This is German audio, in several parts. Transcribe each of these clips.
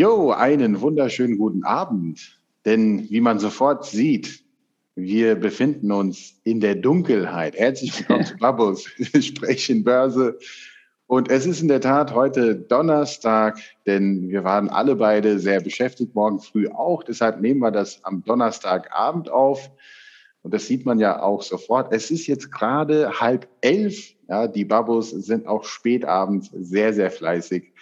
Jo, einen wunderschönen guten Abend. Denn wie man sofort sieht, wir befinden uns in der Dunkelheit. Herzlich willkommen zu Babos. Wir sprechen Börse. Und es ist in der Tat heute Donnerstag, denn wir waren alle beide sehr beschäftigt, morgen früh auch. Deshalb nehmen wir das am Donnerstagabend auf. Und das sieht man ja auch sofort. Es ist jetzt gerade halb elf. Ja, die Babos sind auch spät abends sehr, sehr fleißig.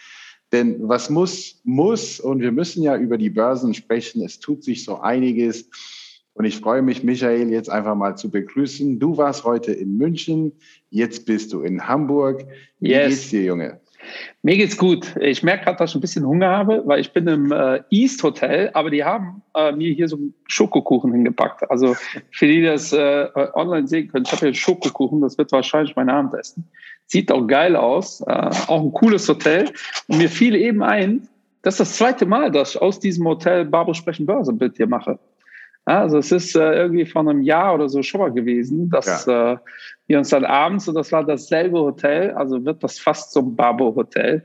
Denn was muss, muss, und wir müssen ja über die Börsen sprechen. Es tut sich so einiges. Und ich freue mich, Michael, jetzt einfach mal zu begrüßen. Du warst heute in München, jetzt bist du in Hamburg. Wie yes. geht's dir, Junge? Mir geht's gut. Ich merke gerade, dass ich ein bisschen Hunger habe, weil ich bin im äh, East Hotel, aber die haben äh, mir hier so einen Schokokuchen hingepackt. Also für die, die das äh, online sehen können, ich habe hier einen Schokokuchen, das wird wahrscheinlich mein Abendessen. Sieht auch geil aus, äh, auch ein cooles Hotel. Und mir fiel eben ein, das ist das zweite Mal, dass ich aus diesem Hotel Barbo Sprechen Börse Bild hier mache. Also es ist äh, irgendwie vor einem Jahr oder so schon mal gewesen, dass ja. äh, wir uns dann abends, und das war dasselbe Hotel, also wird das fast zum Babo-Hotel.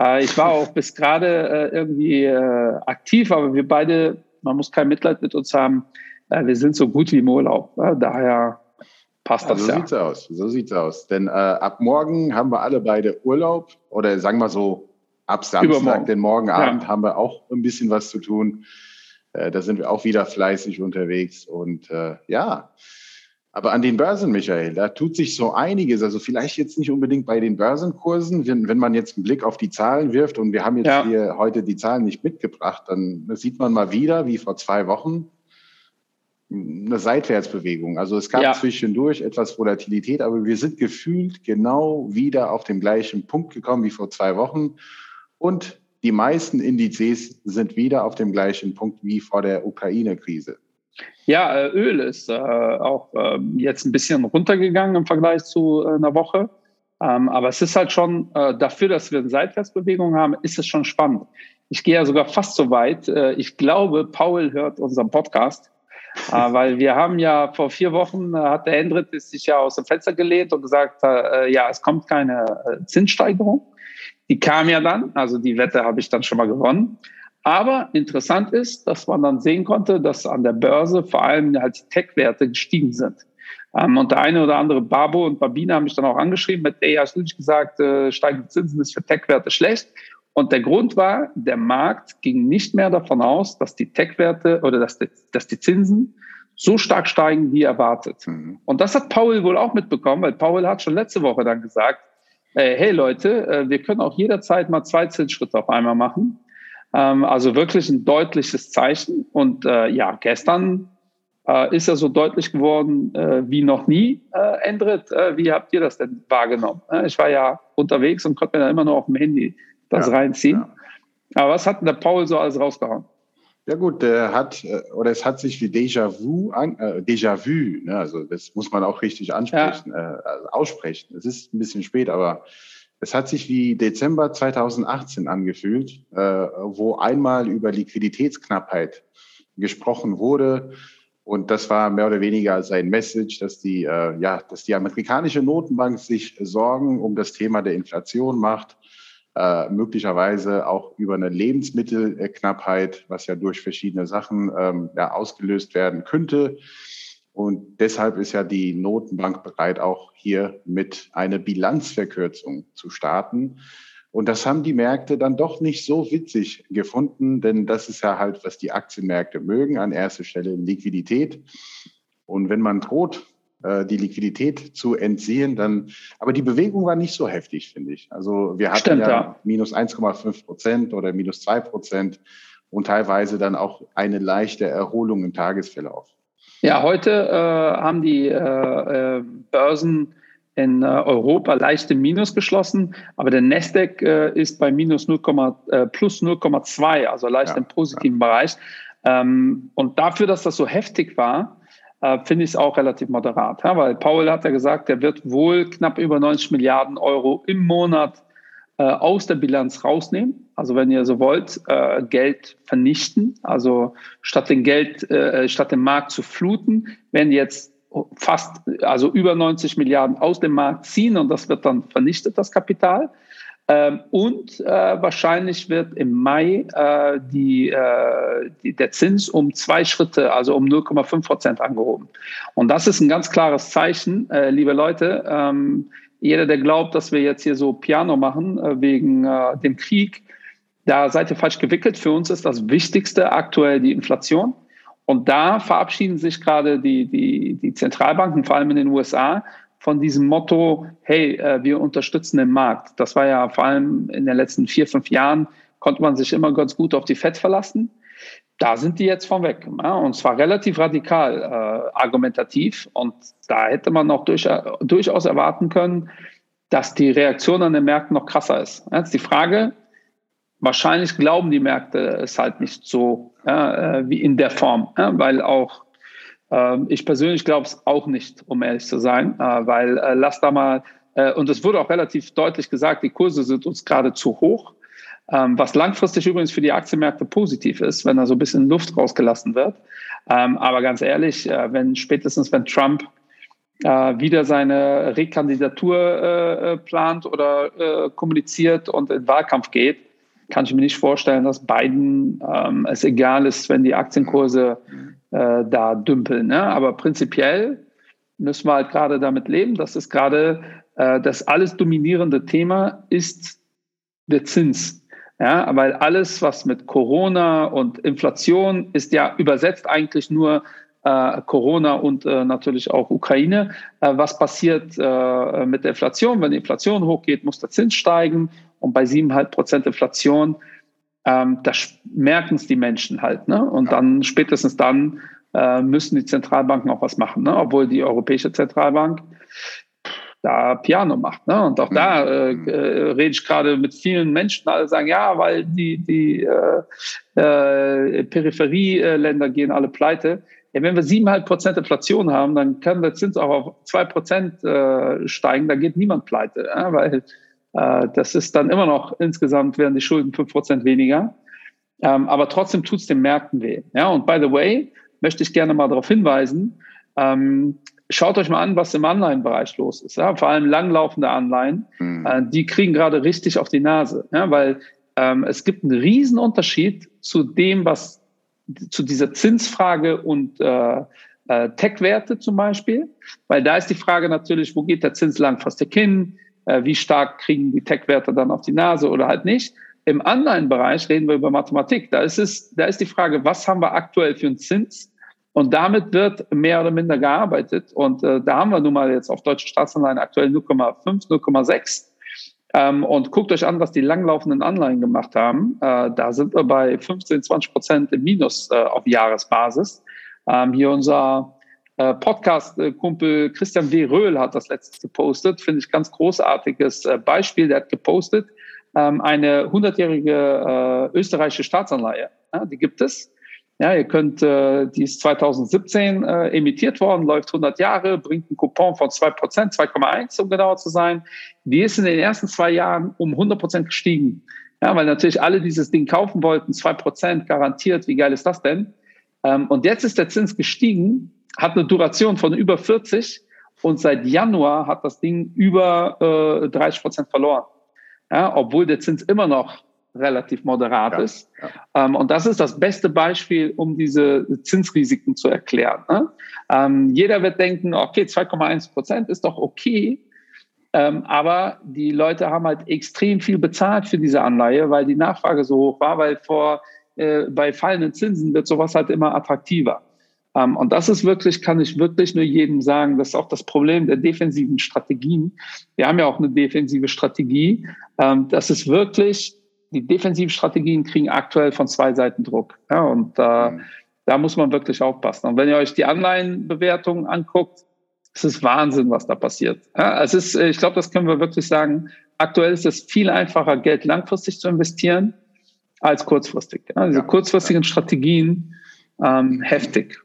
Äh, ich war auch bis gerade äh, irgendwie äh, aktiv, aber wir beide, man muss kein Mitleid mit uns haben, äh, wir sind so gut wie im Urlaub. daher passt das so ja. So sieht's aus, so sieht's aus. Denn ab morgen haben wir alle beide Urlaub oder sagen wir so ab Samstag, Übermorgen. denn morgen Abend ja. haben wir auch ein bisschen was zu tun. Äh, da sind wir auch wieder fleißig unterwegs. Und äh, ja, aber an den Börsen, Michael, da tut sich so einiges. Also vielleicht jetzt nicht unbedingt bei den Börsenkursen, wenn, wenn man jetzt einen Blick auf die Zahlen wirft und wir haben jetzt ja. hier heute die Zahlen nicht mitgebracht, dann sieht man mal wieder, wie vor zwei Wochen, eine Seitwärtsbewegung. Also es gab ja. zwischendurch etwas Volatilität, aber wir sind gefühlt genau wieder auf dem gleichen Punkt gekommen wie vor zwei Wochen. Und die meisten Indizes sind wieder auf dem gleichen Punkt wie vor der Ukraine-Krise. Ja, äh, Öl ist äh, auch ähm, jetzt ein bisschen runtergegangen im Vergleich zu äh, einer Woche. Ähm, aber es ist halt schon dafür, dass wir eine Seitwärtsbewegung haben, ist es schon spannend. Ich gehe ja sogar fast so weit. ich glaube, Paul hört unseren Podcast, weil wir haben ja vor vier Wochen hat der Hendrit sich ja aus dem Fenster gelehnt und gesagt, ja, es kommt keine Zinssteigerung. Die kam ja dann, also die Wette habe ich dann schon mal gewonnen. Aber interessant ist, dass man dann sehen konnte, dass an der Börse vor allem halt die Tech-Werte gestiegen sind. Ähm, und der eine oder andere Babo und Babine haben mich dann auch angeschrieben mit, ey, hast du nicht gesagt, äh, steigende Zinsen ist für Tech-Werte schlecht? Und der Grund war, der Markt ging nicht mehr davon aus, dass die Tech-Werte oder dass die, dass die Zinsen so stark steigen, wie erwartet. Mhm. Und das hat Paul wohl auch mitbekommen, weil Paul hat schon letzte Woche dann gesagt, äh, hey Leute, äh, wir können auch jederzeit mal zwei Zinsschritte auf einmal machen. Ähm, also wirklich ein deutliches Zeichen. Und äh, ja, gestern äh, ist er so deutlich geworden äh, wie noch nie. Äh, Endrit, äh, wie habt ihr das denn wahrgenommen? Ich war ja unterwegs und konnte mir dann immer nur auf dem Handy das ja, reinziehen. Ja. Aber was hat denn der Paul so alles rausgehauen? Ja gut, der hat, äh, oder es hat sich wie Déjà-vu, äh, Déjà-vu, ne, also das muss man auch richtig ansprechen, ja. äh, also aussprechen. Es ist ein bisschen spät, aber es hat sich wie Dezember 2018 angefühlt, äh, wo einmal über Liquiditätsknappheit gesprochen wurde. Und das war mehr oder weniger sein Message, dass die, äh, ja, dass die amerikanische Notenbank sich Sorgen um das Thema der Inflation macht äh, möglicherweise auch über eine Lebensmittelknappheit, was ja durch verschiedene Sachen ähm, ja, ausgelöst werden könnte. Und deshalb ist ja die Notenbank bereit, auch hier mit einer Bilanzverkürzung zu starten. Und das haben die Märkte dann doch nicht so witzig gefunden, denn das ist ja halt, was die Aktienmärkte mögen. An erster Stelle Liquidität. Und wenn man droht, die Liquidität zu entziehen, dann, aber die Bewegung war nicht so heftig, finde ich. Also wir hatten Stimmt, ja, ja, minus 1,5 Prozent oder minus 2 Prozent und teilweise dann auch eine leichte Erholung im Tagesverlauf. Ja, heute äh, haben die äh, äh Börsen in äh, Europa leichte Minus geschlossen, aber der Nasdaq äh, ist bei minus 0, äh, plus 0,2, also leicht ja, im positiven. Bereich. Ähm, und dafür, dass das so heftig war, äh, finde ich es auch relativ moderat. Ja, weil Paul hat ja gesagt, er wird wohl knapp über 90 Milliarden Euro im Monat äh, aus der Bilanz rausnehmen. Also wenn ihr so wollt, äh, Geld vernichten. Also statt den Geld, äh, statt den Markt zu fluten, werden jetzt fast, also über 90 Milliarden aus dem Markt ziehen und das wird dann vernichtet, das Kapital. Ähm, und äh, wahrscheinlich wird im Mai äh, die, äh, die, der Zins um zwei Schritte, also um 0,5 Prozent angehoben. Und das ist ein ganz klares Zeichen, äh, liebe Leute. Ähm, jeder, der glaubt, dass wir jetzt hier so Piano machen äh, wegen äh, dem Krieg, da seid ihr falsch gewickelt. Für uns ist das Wichtigste aktuell die Inflation. Und da verabschieden sich gerade die, die, die Zentralbanken, vor allem in den USA, von diesem Motto, hey, äh, wir unterstützen den Markt. Das war ja vor allem in den letzten vier, fünf Jahren, konnte man sich immer ganz gut auf die FED verlassen. Da sind die jetzt von weg. Und zwar relativ radikal äh, argumentativ. Und da hätte man auch durch, durchaus erwarten können, dass die Reaktion an den Märkten noch krasser ist. Jetzt die Frage, wahrscheinlich glauben die Märkte es halt nicht so ja, äh, wie in der Form, ja, weil auch ich persönlich glaube es auch nicht, um ehrlich zu sein, äh, weil äh, lass da mal, äh, und es wurde auch relativ deutlich gesagt, die Kurse sind uns gerade zu hoch, ähm, was langfristig übrigens für die Aktienmärkte positiv ist, wenn da so ein bisschen Luft rausgelassen wird. Ähm, aber ganz ehrlich, wenn spätestens wenn Trump wieder seine Rekandidatur plant oder kommuniziert und in Wahlkampf geht, kann ich mir nicht vorstellen, dass Biden ähm, es egal ist, wenn die Aktienkurse äh, da dümpeln. Ne? Aber prinzipiell müssen wir halt gerade damit leben, dass es gerade äh, das alles dominierende Thema ist der Zins. Ja, weil alles, was mit Corona und Inflation ist ja übersetzt eigentlich nur äh, Corona und äh, natürlich auch Ukraine. Äh, was passiert äh, mit der Inflation? Wenn die Inflation hochgeht, muss der Zins steigen. Und bei 7,5 Prozent Inflation ähm, das merken es die Menschen halt. Ne? Und ja. dann, spätestens dann, äh, müssen die Zentralbanken auch was machen, ne? obwohl die Europäische Zentralbank da Piano macht. Ne? Und auch mhm. da äh, äh, rede ich gerade mit vielen Menschen, alle sagen, ja, weil die, die äh, äh, Peripherieländer gehen alle pleite. Ja, wenn wir siebeneinhalb Prozent Inflation haben, dann kann der Zins auch auf zwei Prozent äh, steigen, da geht niemand pleite, weil das ist dann immer noch, insgesamt werden die Schulden fünf Prozent weniger. Ähm, aber trotzdem tut es den Märkten weh. Ja, und by the way, möchte ich gerne mal darauf hinweisen, ähm, schaut euch mal an, was im Anleihenbereich los ist. Ja? Vor allem langlaufende Anleihen, mhm. äh, die kriegen gerade richtig auf die Nase, ja? weil ähm, es gibt einen riesen Unterschied zu dem, was zu dieser Zinsfrage und äh, äh, Tech-Werte zum Beispiel, weil da ist die Frage natürlich, wo geht der Zins langfristig hin? Äh, wie stark kriegen die Tech-Werte dann auf die Nase oder halt nicht. Im Anleihenbereich reden wir über Mathematik. Da ist es, da ist die Frage, was haben wir aktuell für einen Zins? Und damit wird mehr oder minder gearbeitet. Und äh, da haben wir nun mal jetzt auf deutsche Staatsanleihen aktuell 0,5, 0,6. Ähm, und guckt euch an, was die langlaufenden Anleihen gemacht haben. Äh, da sind wir bei 15, 20 Prozent im Minus äh, auf Jahresbasis. Ähm, hier unser Podcast-Kumpel Christian W. Röhl hat das letztes gepostet, finde ich ganz großartiges äh, Beispiel. Der hat gepostet ähm, eine 100-jährige äh, österreichische Staatsanleihe. Die gibt es. Ja, ihr könnt, äh, die ist 2017 äh, emittiert worden, läuft 100 Jahre, bringt einen Coupon von 2%, 2,1 um genauer zu sein. Die ist in den ersten zwei Jahren um 100% gestiegen. Ja, weil natürlich alle dieses Ding kaufen wollten, 2% garantiert, wie geil ist das denn? Ähm, und jetzt ist der Zins gestiegen hat eine Duration von über 40 und seit Januar hat das Ding über äh, 30 Prozent verloren. Ja, obwohl der Zins immer noch relativ moderat ja, ist. Ja. Ähm, und das ist das beste Beispiel, um diese Zinsrisiken zu erklären. Ne? Ähm, jeder wird denken, okay, 2,1 Prozent ist doch okay. Ähm, aber die Leute haben halt extrem viel bezahlt für diese Anleihe, weil die Nachfrage so hoch war, weil vor, äh, bei fallenden Zinsen wird sowas halt immer attraktiver. Ähm, und das ist wirklich, kann ich wirklich nur jedem sagen, das ist auch das Problem der defensiven Strategien. Wir haben ja auch eine defensive Strategie. Ähm, das ist wirklich, die defensiven Strategien kriegen aktuell von zwei Seiten Druck. Ja, und äh, mhm. da muss man wirklich aufpassen. Und wenn ihr euch die Anleihenbewertungen anguckt, es ist Wahnsinn, was da passiert. Ja, es ist, ich glaube, das können wir wirklich sagen. Aktuell ist es viel einfacher, Geld langfristig zu investieren als kurzfristig. Ja, diese kurzfristigen Strategien ähm, heftig.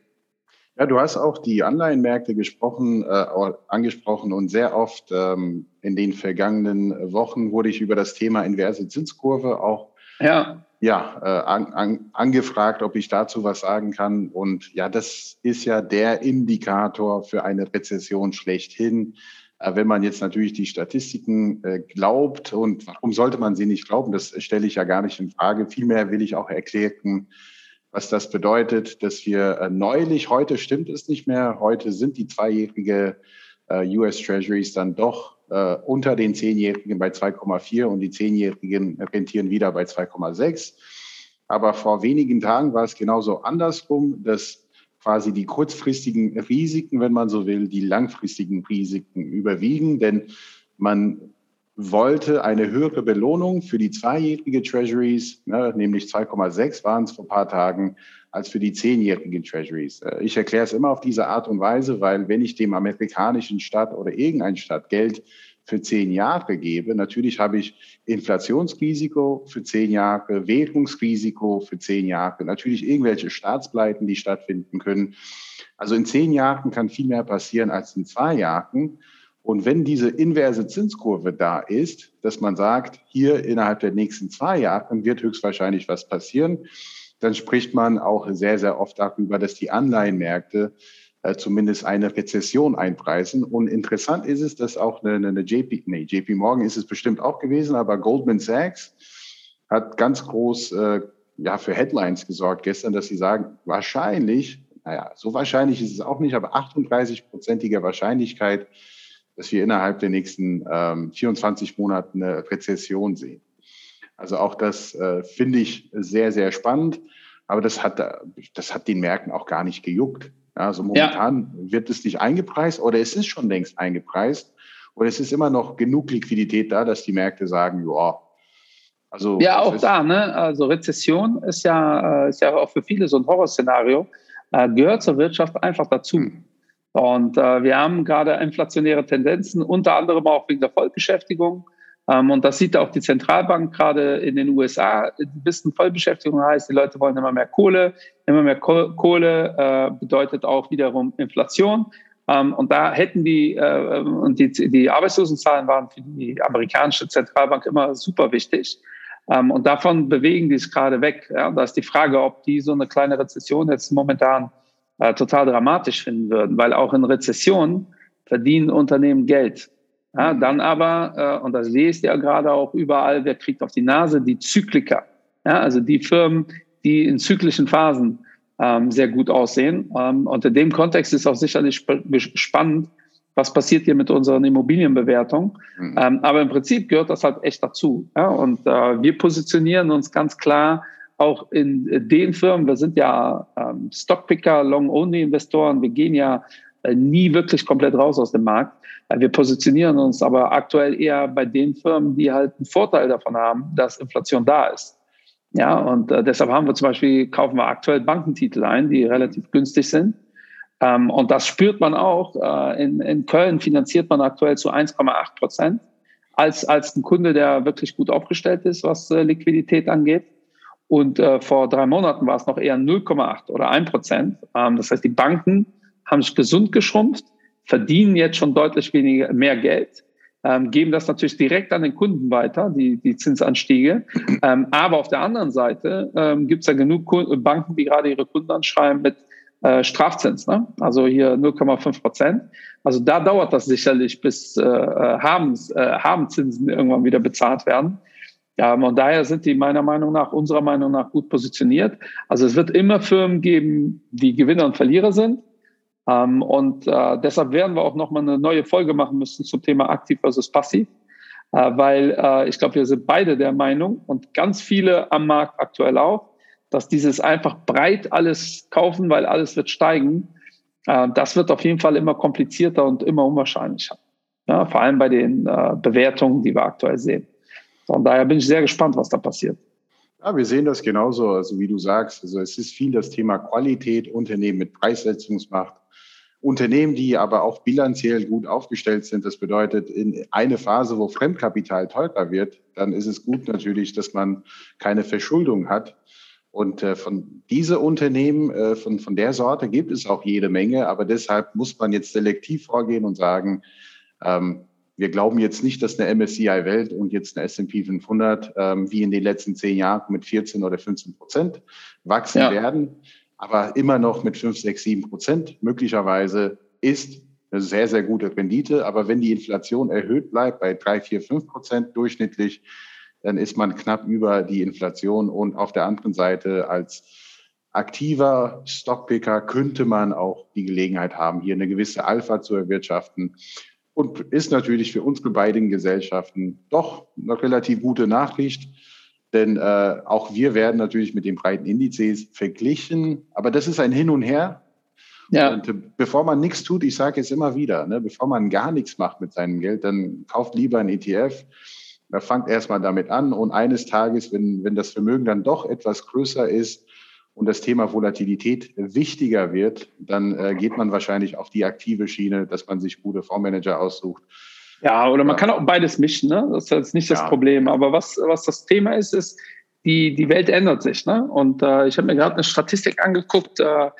Ja, du hast auch die Anleihenmärkte gesprochen, äh, angesprochen und sehr oft ähm, in den vergangenen Wochen wurde ich über das Thema inverse Zinskurve auch ja. Ja, äh, an, an, angefragt, ob ich dazu was sagen kann. Und ja, das ist ja der Indikator für eine Rezession schlechthin. Äh, wenn man jetzt natürlich die Statistiken äh, glaubt und warum sollte man sie nicht glauben, das stelle ich ja gar nicht in Frage. Vielmehr will ich auch erklären, was das bedeutet, dass wir äh, neulich, heute stimmt es nicht mehr, heute sind die zweijährige US Treasuries dann doch unter den zehnjährigen bei 2,4 und die zehnjährigen rentieren wieder bei 2,6. Aber vor wenigen Tagen war es genauso andersrum, dass quasi die kurzfristigen Risiken, wenn man so will, die langfristigen Risiken überwiegen, denn man wollte eine höhere Belohnung für die zweijährige Treasuries, ne, nämlich 2,6 waren es vor ein paar Tagen, als für die zehnjährigen Treasuries. Äh, ich erkläre es immer auf diese Art und Weise, weil wenn ich dem amerikanischen Staat oder irgendein Staat Geld für zehn Jahre gebe. Natürlich habe ich Inflationsrisiko für zehn Jahre, Währungsrisiko für zehn Jahre, natürlich irgendwelche Staatspleiten, die stattfinden können. Also in zehn Jahren kann viel mehr passieren als in zwei Jahren. Und wenn diese inverse Zinskurve da ist, dass man sagt, hier innerhalb der nächsten zwei Jahre wird höchstwahrscheinlich was passieren, dann spricht man auch sehr, sehr oft darüber, dass die Anleihenmärkte äh, zumindest eine Rezession einpreisen. Und interessant ist es, dass auch eine, eine JP, nee, JP Morgan ist es bestimmt auch gewesen, aber Goldman Sachs hat ganz groß äh, ja, für Headlines gesorgt gestern, dass sie sagen, wahrscheinlich, naja, so wahrscheinlich ist es auch nicht, aber 38-prozentiger Wahrscheinlichkeit, dass wir innerhalb der nächsten ähm, 24 Monate eine Rezession sehen. Also auch das äh, finde ich sehr, sehr spannend. Aber das hat, das hat den Märkten auch gar nicht gejuckt. Also momentan ja. wird es nicht eingepreist oder es ist schon längst eingepreist oder es ist immer noch genug Liquidität da, dass die Märkte sagen, ja, also ja, auch da, ne? Also Rezession ist ja, äh, ist ja auch für viele so ein Horrorszenario, äh, gehört zur Wirtschaft einfach dazu. Hm. Und äh, wir haben gerade inflationäre Tendenzen, unter anderem auch wegen der Vollbeschäftigung. Ähm, und das sieht auch die Zentralbank gerade in den USA. Die wissen, Vollbeschäftigung heißt, die Leute wollen immer mehr Kohle. Immer mehr Kohle äh, bedeutet auch wiederum Inflation. Ähm, und da hätten die, äh, und die, die Arbeitslosenzahlen waren für die amerikanische Zentralbank immer super wichtig. Ähm, und davon bewegen die es gerade weg. Ja, da ist die Frage, ob die so eine kleine Rezession jetzt momentan äh, total dramatisch finden würden, weil auch in Rezessionen verdienen Unternehmen Geld. Ja, dann aber, äh, und das lest ja gerade auch überall, wer kriegt auf die Nase, die Zykliker. Ja, also die Firmen, die in zyklischen Phasen ähm, sehr gut aussehen. Ähm, und in dem Kontext ist auch sicherlich sp spannend, was passiert hier mit unseren Immobilienbewertungen. Mhm. Ähm, aber im Prinzip gehört das halt echt dazu. Ja? Und äh, wir positionieren uns ganz klar auch in den Firmen. Wir sind ja ähm, Stockpicker, Long-Only-Investoren. Wir gehen ja äh, nie wirklich komplett raus aus dem Markt. Äh, wir positionieren uns aber aktuell eher bei den Firmen, die halt einen Vorteil davon haben, dass Inflation da ist. Ja, und äh, deshalb haben wir zum Beispiel, kaufen wir aktuell Bankentitel ein, die relativ günstig sind. Ähm, und das spürt man auch. Äh, in, in Köln finanziert man aktuell zu 1,8 Prozent als, als ein Kunde, der wirklich gut aufgestellt ist, was äh, Liquidität angeht. Und äh, vor drei Monaten war es noch eher 0,8 oder 1 Prozent. Ähm, das heißt, die Banken haben sich gesund geschrumpft, verdienen jetzt schon deutlich weniger, mehr Geld, ähm, geben das natürlich direkt an den Kunden weiter, die, die Zinsanstiege. Ähm, aber auf der anderen Seite ähm, gibt es ja genug Banken, die gerade ihre Kunden anschreiben mit äh, Strafzins, ne? also hier 0,5 Prozent. Also da dauert das sicherlich, bis äh, äh Habens, äh, Habenzinsen irgendwann wieder bezahlt werden. Ja, und daher sind die meiner Meinung nach, unserer Meinung nach gut positioniert. Also es wird immer Firmen geben, die Gewinner und Verlierer sind. Ähm, und äh, deshalb werden wir auch nochmal eine neue Folge machen müssen zum Thema aktiv versus passiv, äh, weil äh, ich glaube, wir sind beide der Meinung und ganz viele am Markt aktuell auch, dass dieses einfach breit alles kaufen, weil alles wird steigen, äh, das wird auf jeden Fall immer komplizierter und immer unwahrscheinlicher. Ja, vor allem bei den äh, Bewertungen, die wir aktuell sehen. Von daher bin ich sehr gespannt, was da passiert. Ja, wir sehen das genauso, also wie du sagst. Also es ist viel das Thema Qualität, Unternehmen mit Preissetzungsmacht Unternehmen, die aber auch bilanziell gut aufgestellt sind. Das bedeutet, in eine Phase, wo Fremdkapital teurer wird, dann ist es gut natürlich, dass man keine Verschuldung hat. Und äh, von diese Unternehmen, äh, von, von der Sorte gibt es auch jede Menge. Aber deshalb muss man jetzt selektiv vorgehen und sagen, ähm, wir glauben jetzt nicht, dass eine MSCI Welt und jetzt eine S&P 500 ähm, wie in den letzten zehn Jahren mit 14 oder 15 Prozent wachsen ja. werden aber immer noch mit 5, 6, 7 Prozent möglicherweise ist eine sehr, sehr gute Rendite. Aber wenn die Inflation erhöht bleibt bei drei, vier, fünf Prozent durchschnittlich, dann ist man knapp über die Inflation. Und auf der anderen Seite als aktiver Stockpicker könnte man auch die Gelegenheit haben, hier eine gewisse Alpha zu erwirtschaften. Und ist natürlich für unsere beiden Gesellschaften doch eine relativ gute Nachricht. Denn äh, auch wir werden natürlich mit den breiten Indizes verglichen. Aber das ist ein Hin und Her. Ja. Und äh, bevor man nichts tut, ich sage es immer wieder, ne, bevor man gar nichts macht mit seinem Geld, dann kauft lieber ein ETF. Da fangt erstmal damit an und eines Tages, wenn, wenn das Vermögen dann doch etwas größer ist und das Thema Volatilität wichtiger wird, dann äh, geht man wahrscheinlich auf die aktive Schiene, dass man sich gute Fondsmanager aussucht. Ja, oder man ja. kann auch beides mischen, ne? Das ist jetzt nicht das ja. Problem. Aber was, was das Thema ist, ist, die, die Welt ändert sich. Ne? Und äh, ich habe mir gerade eine Statistik angeguckt, äh,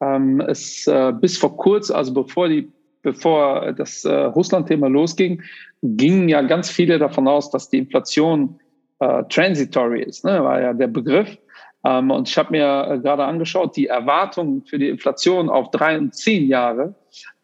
ähm, es äh, bis vor kurz, also bevor die bevor das äh, Russland-Thema losging, gingen ja ganz viele davon aus, dass die Inflation äh, transitory ist, ne? war ja der Begriff. Ähm, und ich habe mir äh, gerade angeschaut, die Erwartung für die Inflation auf drei und zehn Jahre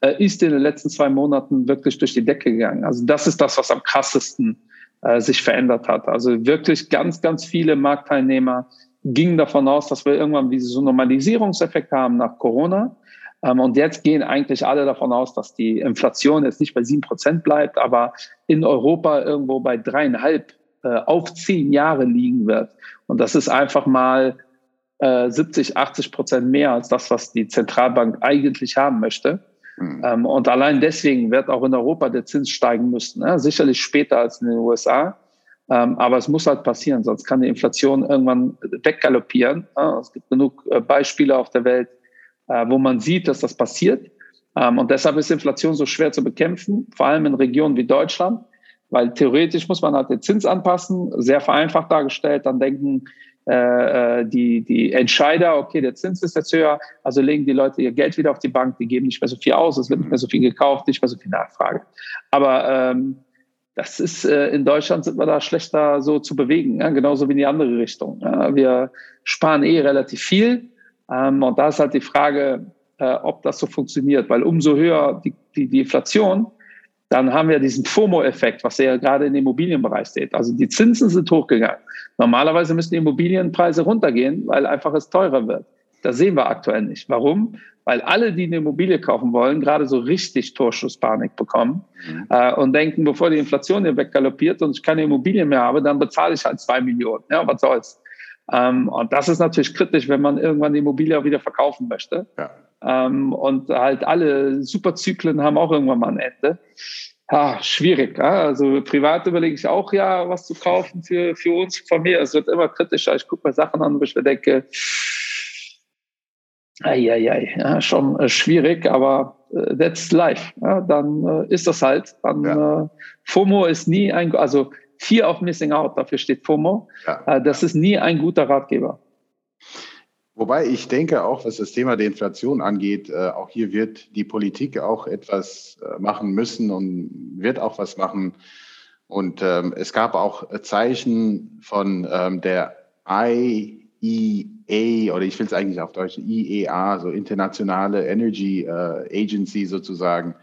äh, ist in den letzten zwei Monaten wirklich durch die Decke gegangen. Also das ist das, was am krassesten äh, sich verändert hat. Also wirklich ganz, ganz viele Marktteilnehmer gingen davon aus, dass wir irgendwann diesen Normalisierungseffekt haben nach Corona. Ähm, und jetzt gehen eigentlich alle davon aus, dass die Inflation jetzt nicht bei sieben Prozent bleibt, aber in Europa irgendwo bei dreieinhalb äh, auf zehn Jahre liegen wird. Und das ist einfach mal 70, 80 Prozent mehr als das, was die Zentralbank eigentlich haben möchte. Mhm. und allein deswegen wird auch in Europa der Zins steigen müssen. Ne? Sicherlich später als in den USA. Ähm, aber es muss halt passieren, sonst kann die Inflation irgendwann weggaloppieren. Es gibt genug äh, Beispiele auf der Welt, äh, wo man sieht, dass das passiert. Ähm, und deshalb ist Inflation so schwer zu bekämpfen, vor allem in Regionen wie Deutschland, weil theoretisch muss man halt den Zins anpassen, sehr vereinfacht dargestellt, dann denken äh, die, die Entscheider, okay, der Zins ist jetzt höher, also legen die Leute ihr Geld wieder auf die Bank, die geben nicht mehr so viel aus, es wird nicht mehr so viel gekauft, nicht mehr so viel Nachfrage. Aber ähm, das ist äh, in Deutschland sind wir da schlechter so zu bewegen, ja, genauso wie in die andere Richtung. Ja. Wir sparen eh relativ viel ähm, und da ist halt die Frage, äh, ob das so funktioniert, weil umso höher die, die, die Inflation, dann haben wir diesen FOMO-Effekt, was ja gerade in Immobilienbereich steht. Also die Zinsen sind hochgegangen. Normalerweise müssen die Immobilienpreise runtergehen, weil einfach es teurer wird. Das sehen wir aktuell nicht. Warum? Weil alle, die eine Immobilie kaufen wollen, gerade so richtig Torschusspanik bekommen mhm. äh, und denken, bevor die Inflation hier weggaloppiert und ich keine Immobilie mehr habe, dann bezahle ich halt zwei Millionen. Ja, was soll's? Ähm, und das ist natürlich kritisch, wenn man irgendwann die Immobilie auch wieder verkaufen möchte. Ja. Ähm, und halt alle Superzyklen haben auch irgendwann mal ein Ende. Ah, schwierig. Ja? Also privat überlege ich auch ja, was zu kaufen für, für uns, von mir. Es wird immer kritischer. Ich gucke mir Sachen an, wo ich mir denke, Eieiei, ja, schon äh, schwierig, aber äh, that's life. Ja, dann äh, ist das halt. Dann, ja. äh, FOMO ist nie ein, also Fear of Missing Out, dafür steht FOMO. Ja. Äh, das ist nie ein guter Ratgeber. Wobei ich denke auch, was das Thema der Inflation angeht, äh, auch hier wird die Politik auch etwas äh, machen müssen und wird auch was machen. Und ähm, es gab auch Zeichen von ähm, der IEA oder ich will es eigentlich auf Deutsch IEA, so Internationale Energy Agency sozusagen.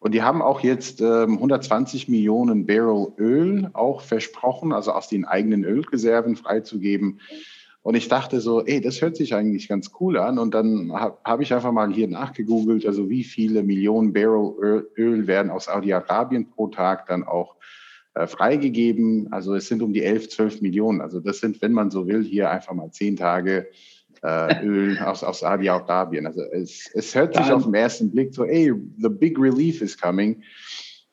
Und die haben auch jetzt ähm, 120 Millionen Barrel Öl auch versprochen, also aus den eigenen Ölreserven freizugeben. Und ich dachte so, ey, das hört sich eigentlich ganz cool an. Und dann habe hab ich einfach mal hier nachgegoogelt, also wie viele Millionen Barrel Öl, werden aus Saudi-Arabien pro Tag dann auch äh, freigegeben. Also es sind um die 11, 12 Millionen. Also das sind, wenn man so will, hier einfach mal zehn Tage äh, Öl aus, aus Saudi-Arabien. Also es, es hört sich auf den ersten Blick so, ey, the big relief is coming.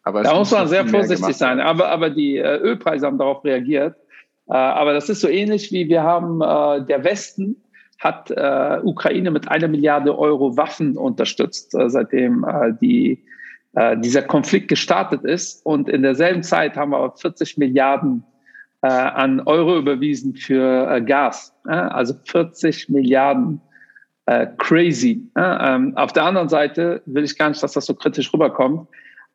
Aber da muss man sehr vorsichtig sein. Aber, aber die äh, Ölpreise haben darauf reagiert. Äh, aber das ist so ähnlich wie wir haben, äh, der Westen hat Ukraine mit einer Milliarde Euro Waffen unterstützt, seitdem die dieser Konflikt gestartet ist. Und in derselben Zeit haben wir 40 Milliarden äh, an Euro überwiesen für äh, Gas. also 40 Milliarden äh, crazy. Ähm, auf der anderen Seite will ich gar nicht, dass das so kritisch rüberkommt.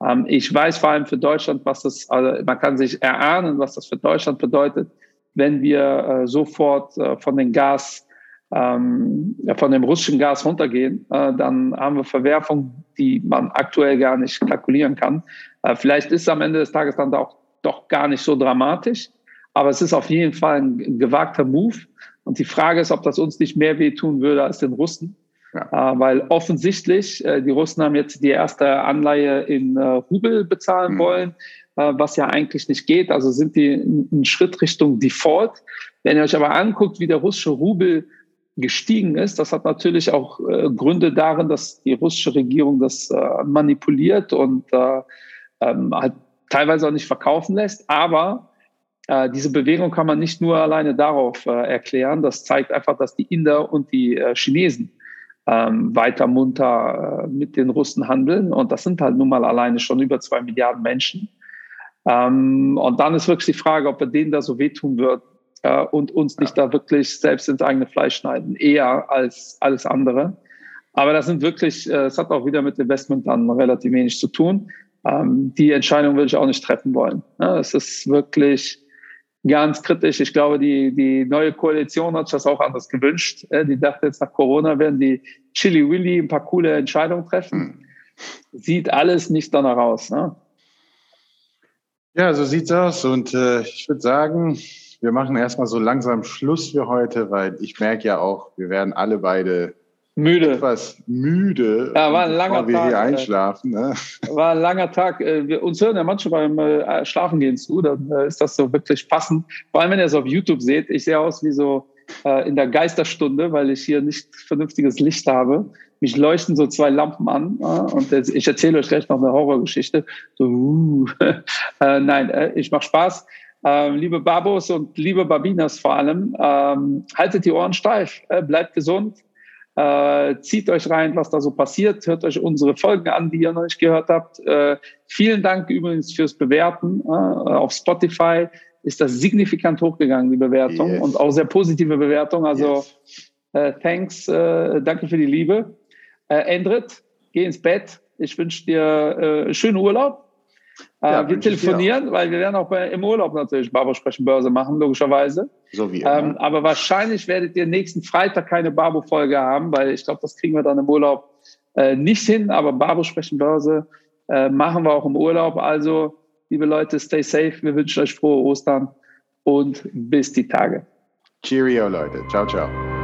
Ähm, ich weiß vor allem für Deutschland, was das, also man kann sich erahnen, was das für Deutschland bedeutet, wenn wir äh, sofort äh, von den Gas ähm, von dem russischen Gas runtergehen, äh, dann haben wir Verwerfungen, die man aktuell gar nicht kalkulieren kann. Äh, vielleicht ist es am Ende des Tages dann auch doch gar nicht so dramatisch, aber es ist auf jeden Fall ein gewagter Move. Und die Frage ist, ob das uns nicht mehr wehtun würde als den Russen. Ja. Äh, weil offensichtlich, äh, die Russen haben jetzt die erste Anleihe in äh, Rubel bezahlen mhm. wollen, was ja eigentlich nicht geht. Also sind die einen Schritt Richtung Default. Wenn ihr euch aber anguckt, wie der russische Rubel gestiegen ist. Das hat natürlich auch Gründe darin, dass die russische Regierung das manipuliert und äh, ähm, halt teilweise auch nicht verkaufen lässt. Aber diese Bewegung kann man nicht nur alleine darauf äh, erklären. Das zeigt einfach, dass die Inder und die äh, Chinesen ähm, weiter munter mit den Russen handeln. Und das sind halt nun mal alleine schon über zwei Milliarden Menschen. Ähm, und dann ist wirklich die Frage, ob er denen da so wehtun wird, äh, und uns nicht da wirklich selbst ins eigene Fleisch schneiden, eher als alles andere. Aber das sind wirklich, äh, es hat auch wieder mit Investment dann relativ wenig zu tun. Ähm, die Entscheidung würde ich auch nicht treffen wollen. Es ist wirklich ganz kritisch. Ich glaube, die, die neue Koalition hat sich das auch anders gewünscht. Die dachte jetzt nach Corona werden die Chili Willy ein paar coole Entscheidungen treffen. Hm. Sieht alles nicht danach aus. Ne? Ja, so sieht's aus. Und äh, ich würde sagen, wir machen erstmal so langsam Schluss für heute, weil ich merke ja auch, wir werden alle beide müde. etwas müde, ja, war ein langer wir Tag, hier einschlafen. Ne? War ein langer Tag. Äh, wir, uns hören ja manche beim äh, Schlafen gehen zu, dann äh, ist das so wirklich passend. Vor allem, wenn ihr es auf YouTube seht, ich sehe aus wie so in der Geisterstunde, weil ich hier nicht vernünftiges Licht habe. Mich leuchten so zwei Lampen an und ich erzähle euch gleich noch eine Horrorgeschichte. So, uh. nein, ich mache Spaß. Ähm, liebe Babos und liebe Babinas vor allem, ähm, haltet die Ohren steif, äh, bleibt gesund, äh, zieht euch rein, was da so passiert, hört euch unsere Folgen an, die ihr noch nicht gehört habt. Äh, vielen Dank übrigens fürs Bewerten. Äh, auf Spotify ist das signifikant hochgegangen, die Bewertung, yes. und auch sehr positive Bewertung. Also yes. Äh, thanks, äh, danke für die Liebe. Endrit, geh ins Bett. Ich wünsche dir schönen Urlaub ja, äh, wir telefonieren, weil wir werden auch bei, im Urlaub natürlich Barbo sprechen Börse machen, logischerweise. So wie ähm, aber wahrscheinlich werdet ihr nächsten Freitag keine Barbo-Folge haben, weil ich glaube, das kriegen wir dann im Urlaub äh, nicht hin. Aber Barbo sprechen Börse äh, machen wir auch im Urlaub. Also, liebe Leute, stay safe. Wir wünschen euch frohe Ostern und bis die Tage. Cheerio, Leute. Ciao, ciao.